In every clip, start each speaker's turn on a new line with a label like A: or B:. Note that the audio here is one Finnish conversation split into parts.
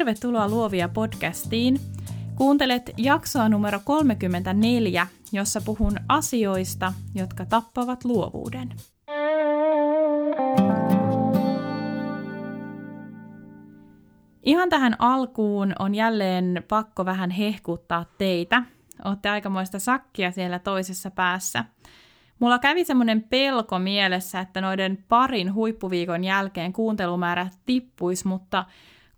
A: Tervetuloa Luovia podcastiin. Kuuntelet jaksoa numero 34, jossa puhun asioista, jotka tappavat luovuuden. Ihan tähän alkuun on jälleen pakko vähän hehkuttaa teitä. Olette aikamoista sakkia siellä toisessa päässä. Mulla kävi semmoinen pelko mielessä, että noiden parin huippuviikon jälkeen kuuntelumäärä tippuisi, mutta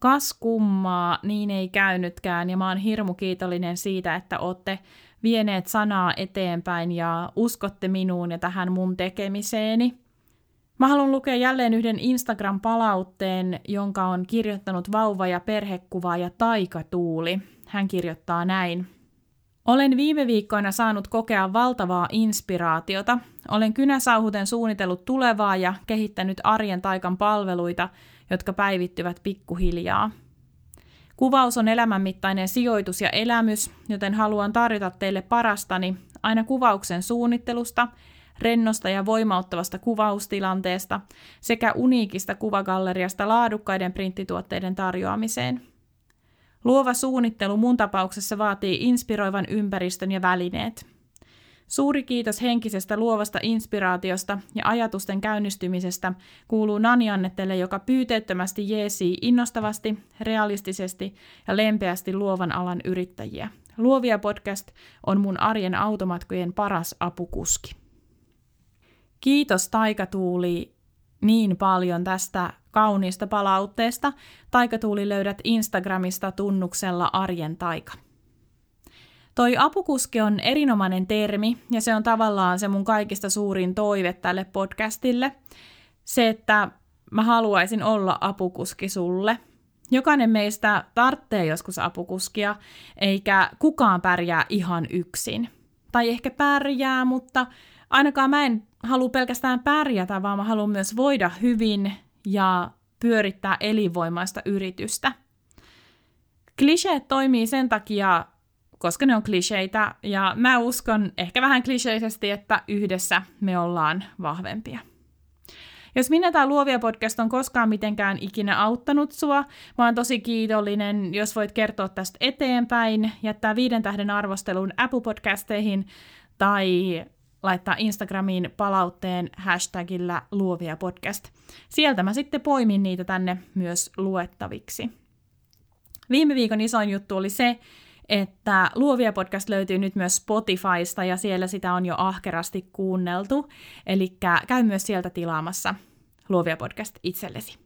A: Kas kummaa, niin ei käynytkään ja mä oon hirmu kiitollinen siitä, että olette vieneet sanaa eteenpäin ja uskotte minuun ja tähän mun tekemiseeni. Mä haluan lukea jälleen yhden Instagram-palautteen, jonka on kirjoittanut vauva- ja perhekuvaaja Taika Tuuli. Hän kirjoittaa näin. Olen viime viikkoina saanut kokea valtavaa inspiraatiota. Olen kynäsauhuten suunnitellut tulevaa ja kehittänyt arjen taikan palveluita – jotka päivittyvät pikkuhiljaa. Kuvaus on elämänmittainen sijoitus ja elämys, joten haluan tarjota teille parastani aina kuvauksen suunnittelusta, rennosta ja voimauttavasta kuvaustilanteesta sekä uniikista kuvagalleriasta laadukkaiden printtituotteiden tarjoamiseen. Luova suunnittelu mun tapauksessa vaatii inspiroivan ympäristön ja välineet – Suuri kiitos henkisestä luovasta inspiraatiosta ja ajatusten käynnistymisestä kuuluu Nani Annettelle, joka pyyteettömästi jeesii innostavasti, realistisesti ja lempeästi luovan alan yrittäjiä. Luovia podcast on mun arjen automatkojen paras apukuski. Kiitos Taikatuuli niin paljon tästä kauniista palautteesta. Taikatuuli löydät Instagramista tunnuksella Arjen Taika. Toi apukuski on erinomainen termi ja se on tavallaan se mun kaikista suurin toive tälle podcastille. Se, että mä haluaisin olla apukuski sulle. Jokainen meistä tarvitsee joskus apukuskia, eikä kukaan pärjää ihan yksin. Tai ehkä pärjää, mutta ainakaan mä en halua pelkästään pärjätä, vaan mä haluan myös voida hyvin ja pyörittää elinvoimaista yritystä. Kliseet toimii sen takia koska ne on kliseitä, ja mä uskon ehkä vähän kliseisesti, että yhdessä me ollaan vahvempia. Jos minä tämä Luovia podcast on koskaan mitenkään ikinä auttanut sua, mä oon tosi kiitollinen, jos voit kertoa tästä eteenpäin, jättää viiden tähden arvostelun Apple-podcasteihin tai laittaa Instagramiin palautteen hashtagillä Luovia podcast. Sieltä mä sitten poimin niitä tänne myös luettaviksi. Viime viikon isoin juttu oli se, että Luovia podcast löytyy nyt myös Spotifysta ja siellä sitä on jo ahkerasti kuunneltu. Eli käy myös sieltä tilaamassa Luovia podcast itsellesi.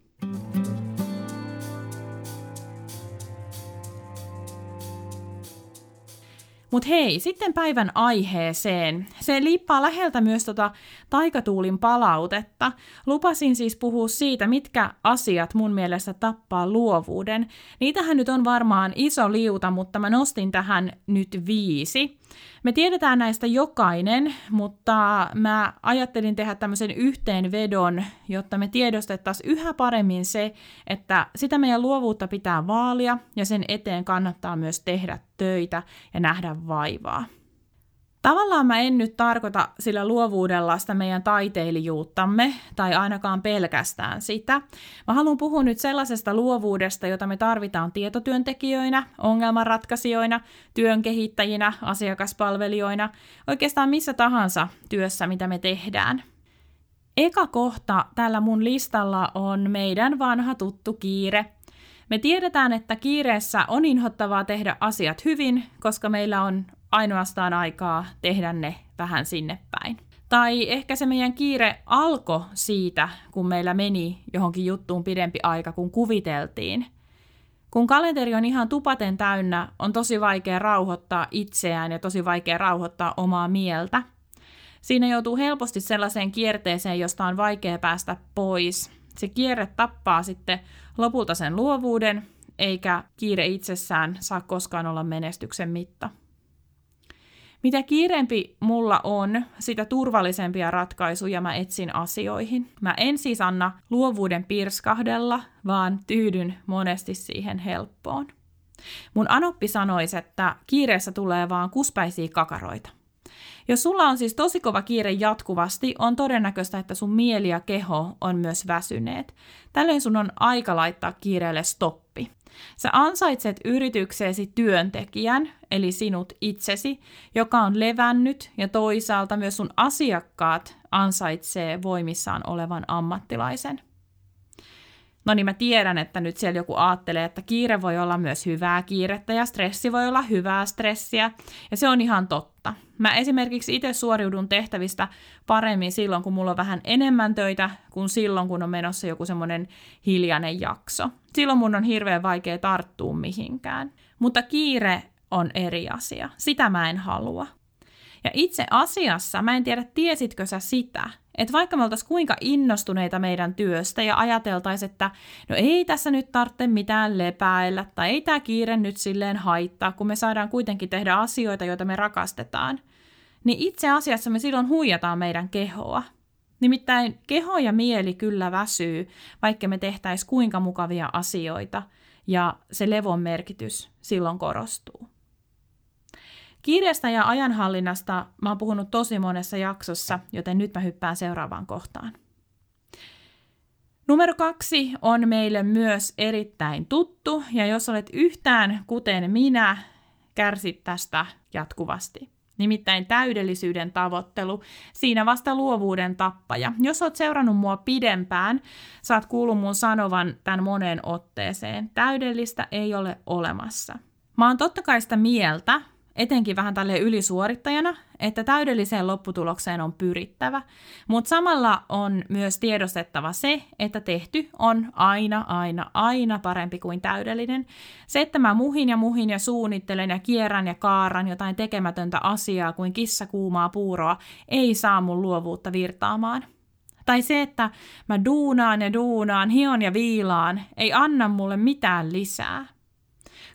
A: Mutta hei, sitten päivän aiheeseen. Se liippaa läheltä myös tota taikatuulin palautetta. Lupasin siis puhua siitä, mitkä asiat mun mielestä tappaa luovuuden. Niitähän nyt on varmaan iso liuta, mutta mä nostin tähän nyt viisi. Me tiedetään näistä jokainen, mutta mä ajattelin tehdä tämmöisen yhteenvedon, jotta me tiedostettaisiin yhä paremmin se, että sitä meidän luovuutta pitää vaalia ja sen eteen kannattaa myös tehdä töitä ja nähdä vaivaa. Tavallaan mä en nyt tarkoita sillä luovuudella sitä meidän taiteilijuuttamme, tai ainakaan pelkästään sitä. Mä haluan puhua nyt sellaisesta luovuudesta, jota me tarvitaan tietotyöntekijöinä, ongelmanratkaisijoina, työn kehittäjinä, asiakaspalvelijoina, oikeastaan missä tahansa työssä, mitä me tehdään. Eka kohta tällä mun listalla on meidän vanha tuttu kiire – me tiedetään, että kiireessä on inhottavaa tehdä asiat hyvin, koska meillä on ainoastaan aikaa tehdä ne vähän sinne päin. Tai ehkä se meidän kiire alkoi siitä, kun meillä meni johonkin juttuun pidempi aika, kun kuviteltiin. Kun kalenteri on ihan tupaten täynnä, on tosi vaikea rauhoittaa itseään ja tosi vaikea rauhoittaa omaa mieltä. Siinä joutuu helposti sellaiseen kierteeseen, josta on vaikea päästä pois. Se kierre tappaa sitten lopulta sen luovuuden, eikä kiire itsessään saa koskaan olla menestyksen mitta. Mitä kiireempi mulla on, sitä turvallisempia ratkaisuja mä etsin asioihin. Mä en siis anna luovuuden pirskahdella, vaan tyydyn monesti siihen helppoon. Mun anoppi sanoisi, että kiireessä tulee vaan kuspäisiä kakaroita. Jos sulla on siis tosi kova kiire jatkuvasti, on todennäköistä, että sun mieli ja keho on myös väsyneet. Tällöin sun on aika laittaa kiireelle stoppi. Sä ansaitset yritykseesi työntekijän, eli sinut itsesi, joka on levännyt ja toisaalta myös sun asiakkaat ansaitsee voimissaan olevan ammattilaisen. No niin mä tiedän, että nyt siellä joku ajattelee, että kiire voi olla myös hyvää kiirettä ja stressi voi olla hyvää stressiä, ja se on ihan totta. Mä esimerkiksi itse suoriudun tehtävistä paremmin silloin, kun mulla on vähän enemmän töitä, kuin silloin, kun on menossa joku semmoinen hiljainen jakso. Silloin mun on hirveän vaikea tarttua mihinkään. Mutta kiire on eri asia. Sitä mä en halua. Ja itse asiassa, mä en tiedä tiesitkö sä sitä, että vaikka me oltaisiin kuinka innostuneita meidän työstä ja ajateltaisiin, että no ei tässä nyt tarvitse mitään lepäillä tai ei tämä kiire nyt silleen haittaa, kun me saadaan kuitenkin tehdä asioita, joita me rakastetaan, niin itse asiassa me silloin huijataan meidän kehoa. Nimittäin keho ja mieli kyllä väsyy, vaikka me tehtäisiin kuinka mukavia asioita, ja se levon merkitys silloin korostuu. Kiireestä ja ajanhallinnasta mä oon puhunut tosi monessa jaksossa, joten nyt mä hyppään seuraavaan kohtaan. Numero kaksi on meille myös erittäin tuttu, ja jos olet yhtään kuten minä, kärsit tästä jatkuvasti. Nimittäin täydellisyyden tavoittelu, siinä vasta luovuuden tappaja. Jos olet seurannut mua pidempään, saat kuullut mun sanovan tämän moneen otteeseen. Täydellistä ei ole olemassa. Mä oon totta kai sitä mieltä, etenkin vähän tälle ylisuorittajana, että täydelliseen lopputulokseen on pyrittävä, mutta samalla on myös tiedostettava se, että tehty on aina, aina, aina parempi kuin täydellinen. Se, että mä muhin ja muhin ja suunnittelen ja kierrän ja kaaran jotain tekemätöntä asiaa kuin kissa kuumaa puuroa, ei saa mun luovuutta virtaamaan. Tai se, että mä duunaan ja duunaan, hion ja viilaan, ei anna mulle mitään lisää.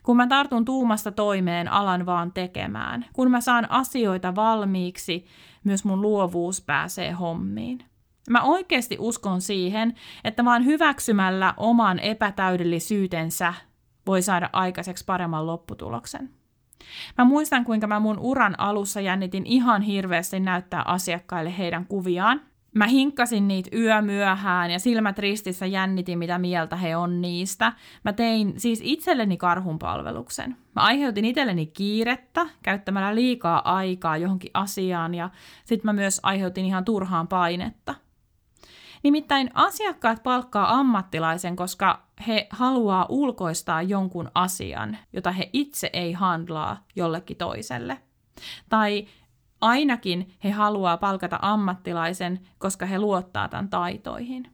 A: Kun mä tartun tuumasta toimeen, alan vaan tekemään. Kun mä saan asioita valmiiksi, myös mun luovuus pääsee hommiin. Mä oikeasti uskon siihen, että vaan hyväksymällä oman epätäydellisyytensä voi saada aikaiseksi paremman lopputuloksen. Mä muistan, kuinka mä mun uran alussa jännitin ihan hirveästi näyttää asiakkaille heidän kuviaan – Mä hinkkasin niitä yömyöhään ja silmät ristissä jännitin, mitä mieltä he on niistä. Mä tein siis itselleni karhunpalveluksen. Mä aiheutin itselleni kiirettä käyttämällä liikaa aikaa johonkin asiaan ja sitten mä myös aiheutin ihan turhaan painetta. Nimittäin asiakkaat palkkaa ammattilaisen, koska he haluaa ulkoistaa jonkun asian, jota he itse ei handlaa jollekin toiselle. Tai Ainakin he haluaa palkata ammattilaisen, koska he luottaa tämän taitoihin.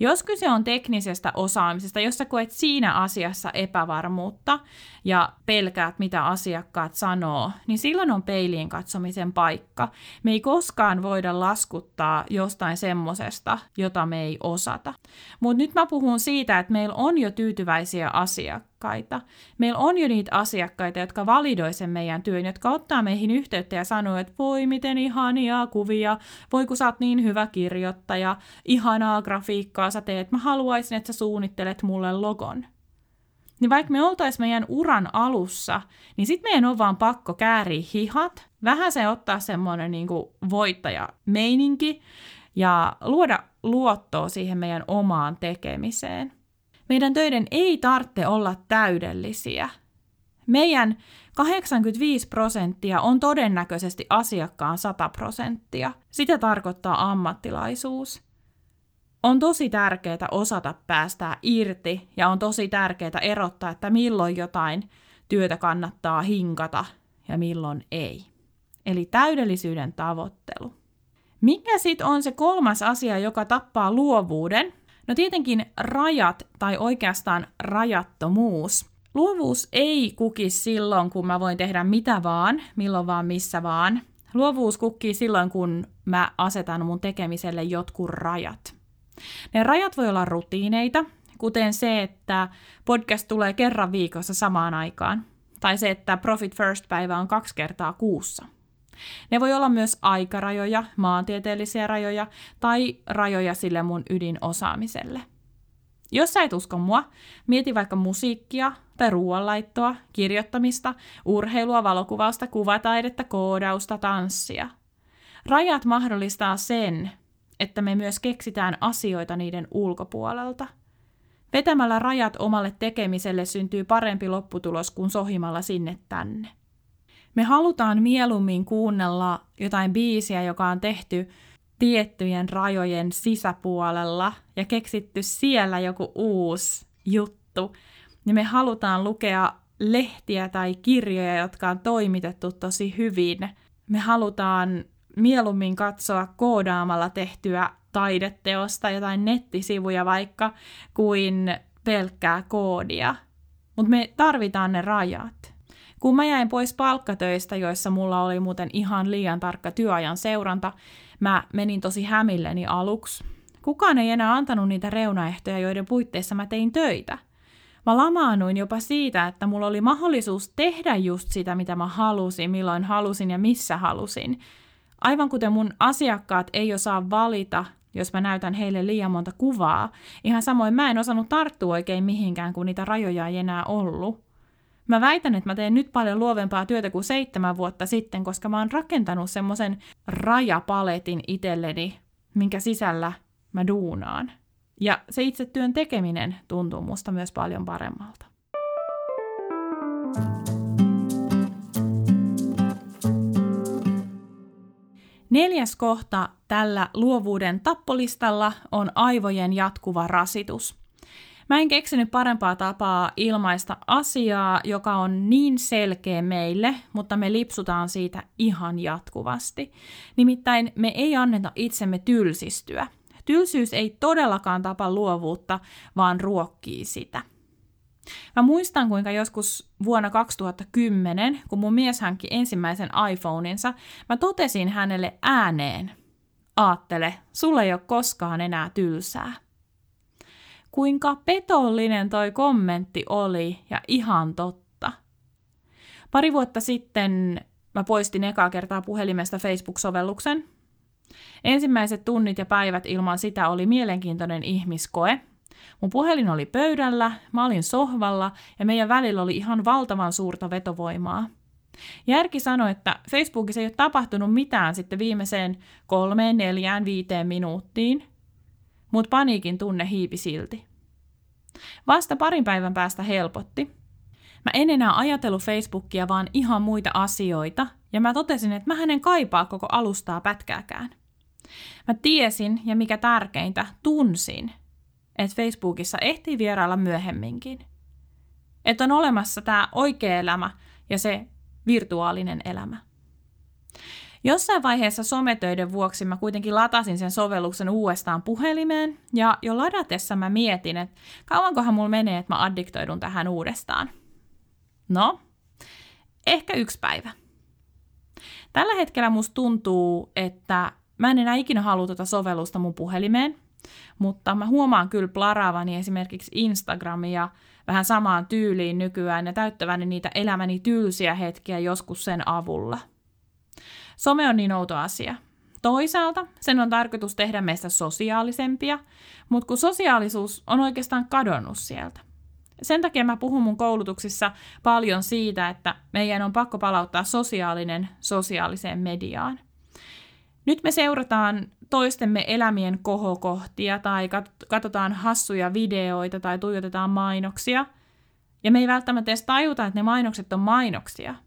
A: Jos kyse on teknisestä osaamisesta, jos sä koet siinä asiassa epävarmuutta ja pelkäät, mitä asiakkaat sanoo, niin silloin on peiliin katsomisen paikka. Me ei koskaan voida laskuttaa jostain semmosesta, jota me ei osata. Mutta nyt mä puhun siitä, että meillä on jo tyytyväisiä asiakkaita. Meillä on jo niitä asiakkaita, jotka validoi sen meidän työn, jotka ottaa meihin yhteyttä ja sanoo, että voi miten ihania kuvia, voi kun sä oot niin hyvä kirjoittaja, ihanaa grafiikkaa sä teet, mä haluaisin, että sä suunnittelet mulle logon. Niin vaikka me oltaisiin meidän uran alussa, niin sitten meidän on vaan pakko kääriä hihat, vähän se ottaa semmoinen niin voittaja-meininki ja luoda luottoa siihen meidän omaan tekemiseen. Meidän töiden ei tarvitse olla täydellisiä. Meidän 85 prosenttia on todennäköisesti asiakkaan 100 prosenttia. Sitä tarkoittaa ammattilaisuus. On tosi tärkeää osata päästää irti ja on tosi tärkeää erottaa, että milloin jotain työtä kannattaa hinkata ja milloin ei. Eli täydellisyyden tavoittelu. Mikä sitten on se kolmas asia, joka tappaa luovuuden? No tietenkin rajat tai oikeastaan rajattomuus. Luovuus ei kuki silloin, kun mä voin tehdä mitä vaan, milloin vaan, missä vaan. Luovuus kukkii silloin, kun mä asetan mun tekemiselle jotkut rajat. Ne rajat voi olla rutiineita, kuten se, että podcast tulee kerran viikossa samaan aikaan, tai se, että Profit First-päivä on kaksi kertaa kuussa. Ne voi olla myös aikarajoja, maantieteellisiä rajoja tai rajoja sille mun ydinosaamiselle. Jos sä et usko mua, mieti vaikka musiikkia tai ruoanlaittoa, kirjoittamista, urheilua, valokuvausta, kuvataidetta, koodausta, tanssia. Rajat mahdollistaa sen, että me myös keksitään asioita niiden ulkopuolelta. Vetämällä rajat omalle tekemiselle syntyy parempi lopputulos kuin sohimalla sinne tänne. Me halutaan mieluummin kuunnella jotain biisiä, joka on tehty tiettyjen rajojen sisäpuolella ja keksitty siellä joku uusi juttu. Ja me halutaan lukea lehtiä tai kirjoja, jotka on toimitettu tosi hyvin. Me halutaan mieluummin katsoa koodaamalla tehtyä taideteosta, jotain nettisivuja vaikka, kuin pelkkää koodia. Mutta me tarvitaan ne rajat. Kun mä jäin pois palkkatöistä, joissa mulla oli muuten ihan liian tarkka työajan seuranta, mä menin tosi hämilleni aluksi. Kukaan ei enää antanut niitä reunaehtoja, joiden puitteissa mä tein töitä. Mä lamaannuin jopa siitä, että mulla oli mahdollisuus tehdä just sitä, mitä mä halusin, milloin halusin ja missä halusin. Aivan kuten mun asiakkaat ei osaa valita, jos mä näytän heille liian monta kuvaa. Ihan samoin mä en osannut tarttua oikein mihinkään, kun niitä rajoja ei enää ollut. Mä väitän, että mä teen nyt paljon luovempaa työtä kuin seitsemän vuotta sitten, koska mä oon rakentanut semmoisen rajapaletin itselleni, minkä sisällä mä duunaan. Ja se itse työn tekeminen tuntuu musta myös paljon paremmalta. Neljäs kohta tällä luovuuden tappolistalla on aivojen jatkuva rasitus. Mä en keksinyt parempaa tapaa ilmaista asiaa, joka on niin selkeä meille, mutta me lipsutaan siitä ihan jatkuvasti. Nimittäin me ei anneta itsemme tylsistyä. Tylsyys ei todellakaan tapa luovuutta, vaan ruokkii sitä. Mä muistan, kuinka joskus vuonna 2010, kun mun mies hankki ensimmäisen iPhoneinsa, mä totesin hänelle ääneen, aattele, sulle ei ole koskaan enää tylsää. Kuinka petollinen toi kommentti oli ja ihan totta. Pari vuotta sitten mä poistin ekaa kertaa puhelimesta Facebook-sovelluksen. Ensimmäiset tunnit ja päivät ilman sitä oli mielenkiintoinen ihmiskoe. Mun puhelin oli pöydällä, mä olin sohvalla ja meidän välillä oli ihan valtavan suurta vetovoimaa. Järki sanoi, että Facebookissa ei ole tapahtunut mitään sitten viimeiseen kolmeen, neljään, viiteen minuuttiin – mutta paniikin tunne hiipi silti. Vasta parin päivän päästä helpotti. Mä en enää ajatellut Facebookia, vaan ihan muita asioita, ja mä totesin, että mä en kaipaa koko alustaa pätkääkään. Mä tiesin, ja mikä tärkeintä, tunsin, että Facebookissa ehtii vierailla myöhemminkin. Että on olemassa tämä oikea elämä ja se virtuaalinen elämä. Jossain vaiheessa sometöiden vuoksi mä kuitenkin latasin sen sovelluksen uudestaan puhelimeen, ja jo ladatessa mä mietin, että kauankohan mulla menee, että mä addiktoidun tähän uudestaan. No, ehkä yksi päivä. Tällä hetkellä musta tuntuu, että mä en enää ikinä halua tätä sovellusta mun puhelimeen, mutta mä huomaan kyllä plaraavani esimerkiksi Instagramia vähän samaan tyyliin nykyään ja täyttäväni niitä elämäni tylsiä hetkiä joskus sen avulla – Some on niin outo asia. Toisaalta sen on tarkoitus tehdä meistä sosiaalisempia, mutta kun sosiaalisuus on oikeastaan kadonnut sieltä. Sen takia mä puhun mun koulutuksissa paljon siitä, että meidän on pakko palauttaa sosiaalinen sosiaaliseen mediaan. Nyt me seurataan toistemme elämien kohokohtia tai katsotaan hassuja videoita tai tuijotetaan mainoksia. Ja me ei välttämättä edes tajuta, että ne mainokset on mainoksia –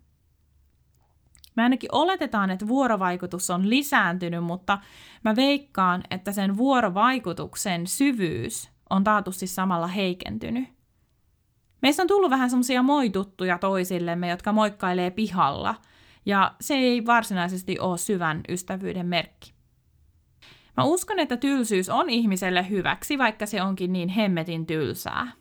A: me ainakin oletetaan, että vuorovaikutus on lisääntynyt, mutta mä veikkaan, että sen vuorovaikutuksen syvyys on taatusti samalla heikentynyt. Meistä on tullut vähän semmoisia moituttuja toisillemme, jotka moikkailee pihalla, ja se ei varsinaisesti ole syvän ystävyyden merkki. Mä uskon, että tylsyys on ihmiselle hyväksi, vaikka se onkin niin hemmetin tylsää.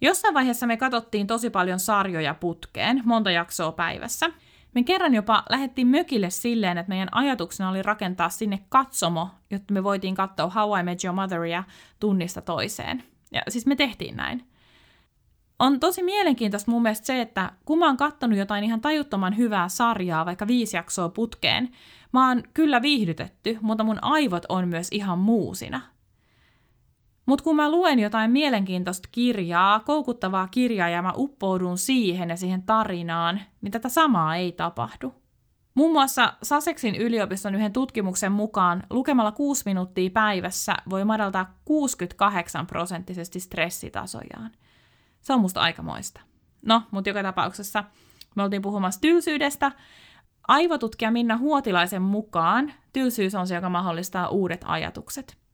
A: Jossain vaiheessa me katsottiin tosi paljon sarjoja putkeen, monta jaksoa päivässä, me kerran jopa lähdettiin mökille silleen, että meidän ajatuksena oli rakentaa sinne katsomo, jotta me voitiin katsoa How I Met Your Motheria tunnista toiseen. Ja siis me tehtiin näin. On tosi mielenkiintoista mun mielestä se, että kun mä oon kattonut jotain ihan tajuttoman hyvää sarjaa, vaikka viisi jaksoa putkeen, mä oon kyllä viihdytetty, mutta mun aivot on myös ihan muusina. Mutta kun mä luen jotain mielenkiintoista kirjaa, koukuttavaa kirjaa ja mä uppoudun siihen ja siihen tarinaan, niin tätä samaa ei tapahdu. Muun muassa Saseksin yliopiston yhden tutkimuksen mukaan lukemalla 6 minuuttia päivässä voi madaltaa 68 prosenttisesti stressitasojaan. Se on musta aikamoista. No, mutta joka tapauksessa me oltiin puhumassa tylsyydestä. Aivotutkija Minna Huotilaisen mukaan tylsyys on se, joka mahdollistaa uudet ajatukset.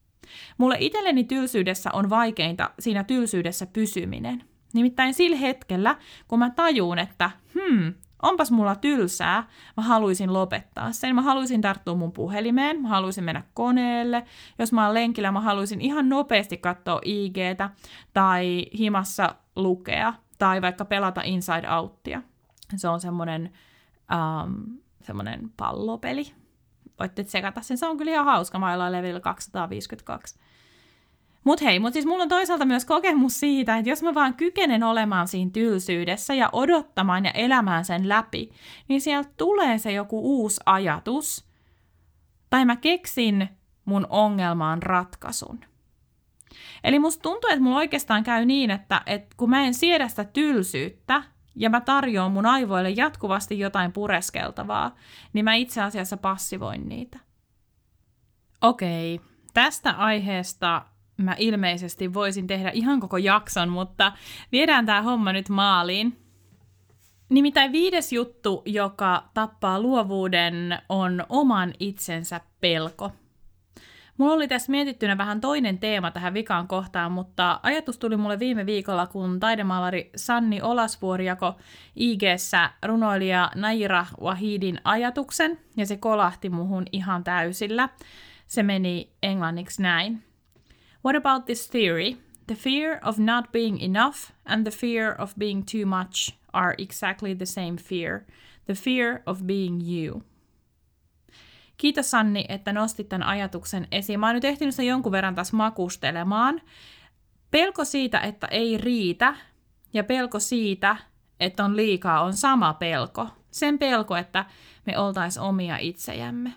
A: Mulle itselleni tylsyydessä on vaikeinta siinä tylsyydessä pysyminen. Nimittäin sillä hetkellä, kun mä tajuun, että hmm, onpas mulla tylsää, mä haluaisin lopettaa sen. Mä haluaisin tarttua mun puhelimeen, mä haluaisin mennä koneelle. Jos mä oon lenkillä, mä haluaisin ihan nopeasti katsoa IGtä tai himassa lukea tai vaikka pelata Inside Outia. Se on semmoinen um, semmonen pallopeli. Voitte tsekata sen, se on kyllä ihan hauska, mä ollaan level 252. Mut hei, mut siis mulla on toisaalta myös kokemus siitä, että jos mä vaan kykenen olemaan siinä tylsyydessä ja odottamaan ja elämään sen läpi, niin sieltä tulee se joku uusi ajatus. Tai mä keksin mun ongelmaan ratkaisun. Eli musta tuntuu, että mulla oikeastaan käy niin, että, että kun mä en siedä sitä tylsyyttä ja mä tarjoan mun aivoille jatkuvasti jotain pureskeltavaa, niin mä itse asiassa passivoin niitä. Okei, tästä aiheesta mä ilmeisesti voisin tehdä ihan koko jakson, mutta viedään tämä homma nyt maaliin. Nimittäin viides juttu, joka tappaa luovuuden, on oman itsensä pelko. Mulla oli tässä mietittynä vähän toinen teema tähän vikaan kohtaan, mutta ajatus tuli mulle viime viikolla, kun taidemaalari Sanni Olasvuori jako ig runoilija Naira Wahidin ajatuksen, ja se kolahti muhun ihan täysillä. Se meni englanniksi näin. What about this theory? The fear of not being enough and the fear of being too much are exactly the same fear. The fear of being you. Kiitos Sanni, että nostit tämän ajatuksen esiin. Mä oon nyt ehtinyt sen jonkun verran taas makustelemaan. Pelko siitä, että ei riitä, ja pelko siitä, että on liikaa, on sama pelko. Sen pelko, että me oltais omia itsejämme.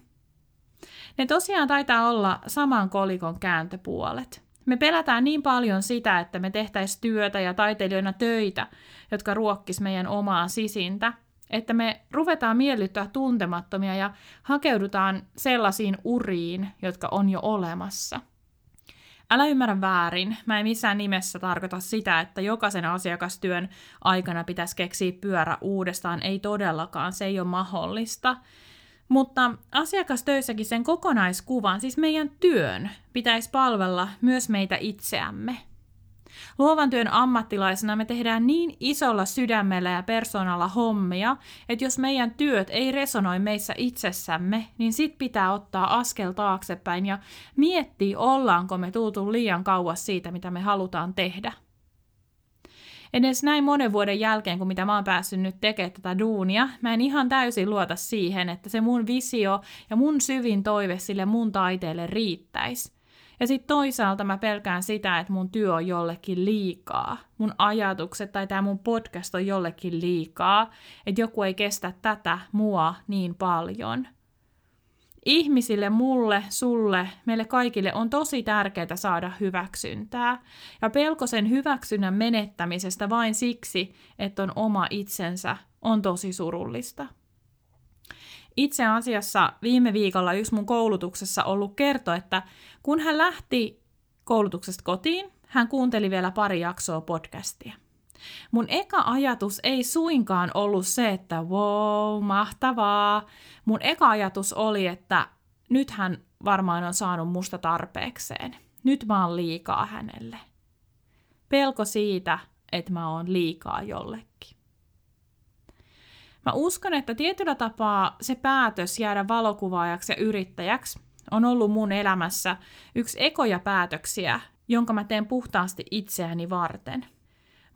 A: Ne tosiaan taitaa olla saman kolikon kääntöpuolet. Me pelätään niin paljon sitä, että me tehtäisiin työtä ja taiteilijoina töitä, jotka ruokkis meidän omaa sisintä, että me ruvetaan miellyttää tuntemattomia ja hakeudutaan sellaisiin uriin, jotka on jo olemassa. Älä ymmärrä väärin, mä en missään nimessä tarkoita sitä, että jokaisen asiakastyön aikana pitäisi keksiä pyörä uudestaan, ei todellakaan, se ei ole mahdollista. Mutta asiakastöissäkin sen kokonaiskuvan, siis meidän työn, pitäisi palvella myös meitä itseämme. Luovan työn ammattilaisena me tehdään niin isolla sydämellä ja persoonalla hommia, että jos meidän työt ei resonoi meissä itsessämme, niin sit pitää ottaa askel taaksepäin ja miettiä, ollaanko me tultu liian kauas siitä, mitä me halutaan tehdä. Edes näin monen vuoden jälkeen, kun mitä mä oon päässyt nyt tekemään tätä duunia, mä en ihan täysin luota siihen, että se mun visio ja mun syvin toive sille mun taiteelle riittäisi. Ja sitten toisaalta mä pelkään sitä, että mun työ on jollekin liikaa. Mun ajatukset tai tämä mun podcast on jollekin liikaa. Että joku ei kestä tätä mua niin paljon. Ihmisille, mulle, sulle, meille kaikille on tosi tärkeää saada hyväksyntää. Ja pelko sen hyväksynnän menettämisestä vain siksi, että on oma itsensä, on tosi surullista. Itse asiassa viime viikolla yksi mun koulutuksessa ollut kerto, että kun hän lähti koulutuksesta kotiin, hän kuunteli vielä pari jaksoa podcastia. Mun eka ajatus ei suinkaan ollut se, että wow, mahtavaa. Mun eka ajatus oli, että nyt hän varmaan on saanut musta tarpeekseen. Nyt mä oon liikaa hänelle. Pelko siitä, että mä oon liikaa jollekin. Mä uskon, että tietyllä tapaa se päätös jäädä valokuvaajaksi ja yrittäjäksi on ollut mun elämässä yksi ekoja päätöksiä, jonka mä teen puhtaasti itseäni varten.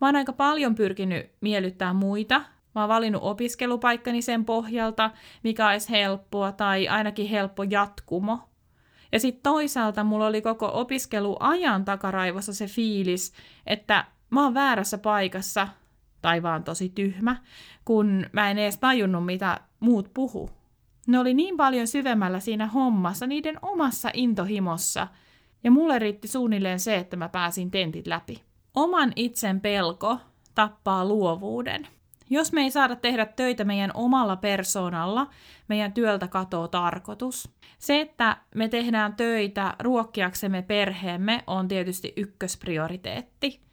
A: Mä oon aika paljon pyrkinyt miellyttää muita. Mä oon valinnut opiskelupaikkani sen pohjalta, mikä olisi helppoa tai ainakin helppo jatkumo. Ja sitten toisaalta mulla oli koko opiskeluajan takaraivossa se fiilis, että mä oon väärässä paikassa, tai vaan tosi tyhmä, kun mä en edes tajunnut, mitä muut puhu. Ne oli niin paljon syvemmällä siinä hommassa, niiden omassa intohimossa, ja mulle riitti suunnilleen se, että mä pääsin tentit läpi. Oman itsen pelko tappaa luovuuden. Jos me ei saada tehdä töitä meidän omalla persoonalla, meidän työltä katoo tarkoitus. Se, että me tehdään töitä ruokkiaksemme perheemme, on tietysti ykkösprioriteetti.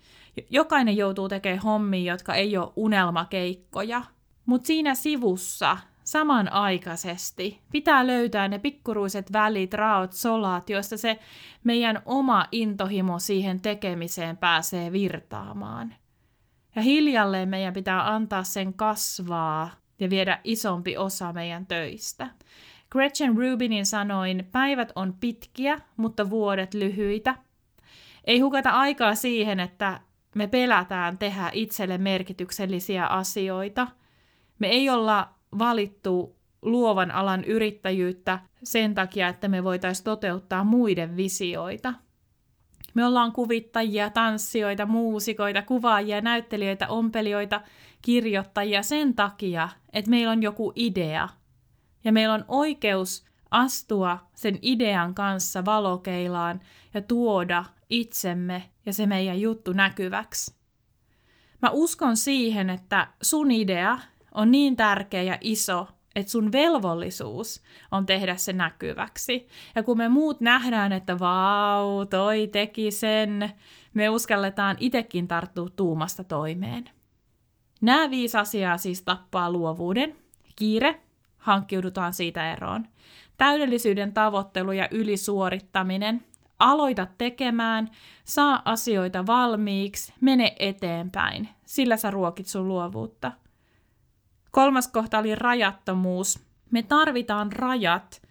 A: Jokainen joutuu tekemään hommia, jotka ei ole unelmakeikkoja. Mutta siinä sivussa samanaikaisesti pitää löytää ne pikkuruiset välit, raot, solat, joista se meidän oma intohimo siihen tekemiseen pääsee virtaamaan. Ja hiljalleen meidän pitää antaa sen kasvaa ja viedä isompi osa meidän töistä. Gretchen Rubinin sanoin, päivät on pitkiä, mutta vuodet lyhyitä. Ei hukata aikaa siihen, että me pelätään tehdä itselle merkityksellisiä asioita. Me ei olla valittu luovan alan yrittäjyyttä sen takia, että me voitaisiin toteuttaa muiden visioita. Me ollaan kuvittajia, tanssijoita, muusikoita, kuvaajia, näyttelijöitä, ompelijoita, kirjoittajia sen takia, että meillä on joku idea. Ja meillä on oikeus astua sen idean kanssa valokeilaan ja tuoda itsemme ja se meidän juttu näkyväksi. Mä uskon siihen, että sun idea on niin tärkeä ja iso, että sun velvollisuus on tehdä se näkyväksi. Ja kun me muut nähdään, että vau, toi teki sen, me uskalletaan itekin tarttua tuumasta toimeen. Nämä viisi asiaa siis tappaa luovuuden. Kiire, hankkiudutaan siitä eroon. Täydellisyyden tavoittelu ja ylisuorittaminen. Aloita tekemään, saa asioita valmiiksi, mene eteenpäin. Sillä sä ruokit sun luovuutta – Kolmas kohta oli rajattomuus. Me tarvitaan rajat,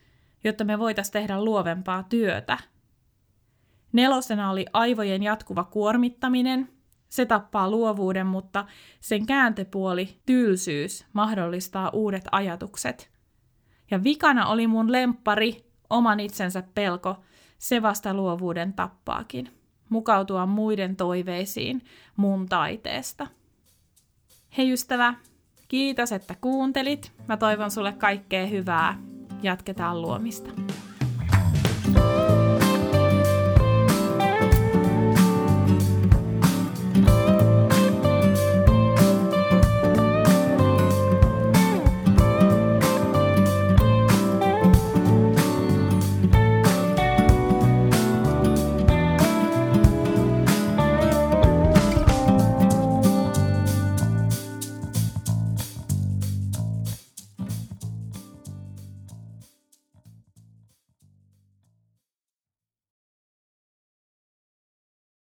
A: jotta me voitaisiin tehdä luovempaa työtä. Nelosena oli aivojen jatkuva kuormittaminen. Se tappaa luovuuden, mutta sen kääntöpuoli, tylsyys, mahdollistaa uudet ajatukset. Ja vikana oli mun lemppari, oman itsensä pelko, se vasta luovuuden tappaakin. Mukautua muiden toiveisiin mun taiteesta. Hei ystävä, Kiitos, että kuuntelit. Mä toivon sulle kaikkea hyvää. Jatketaan luomista.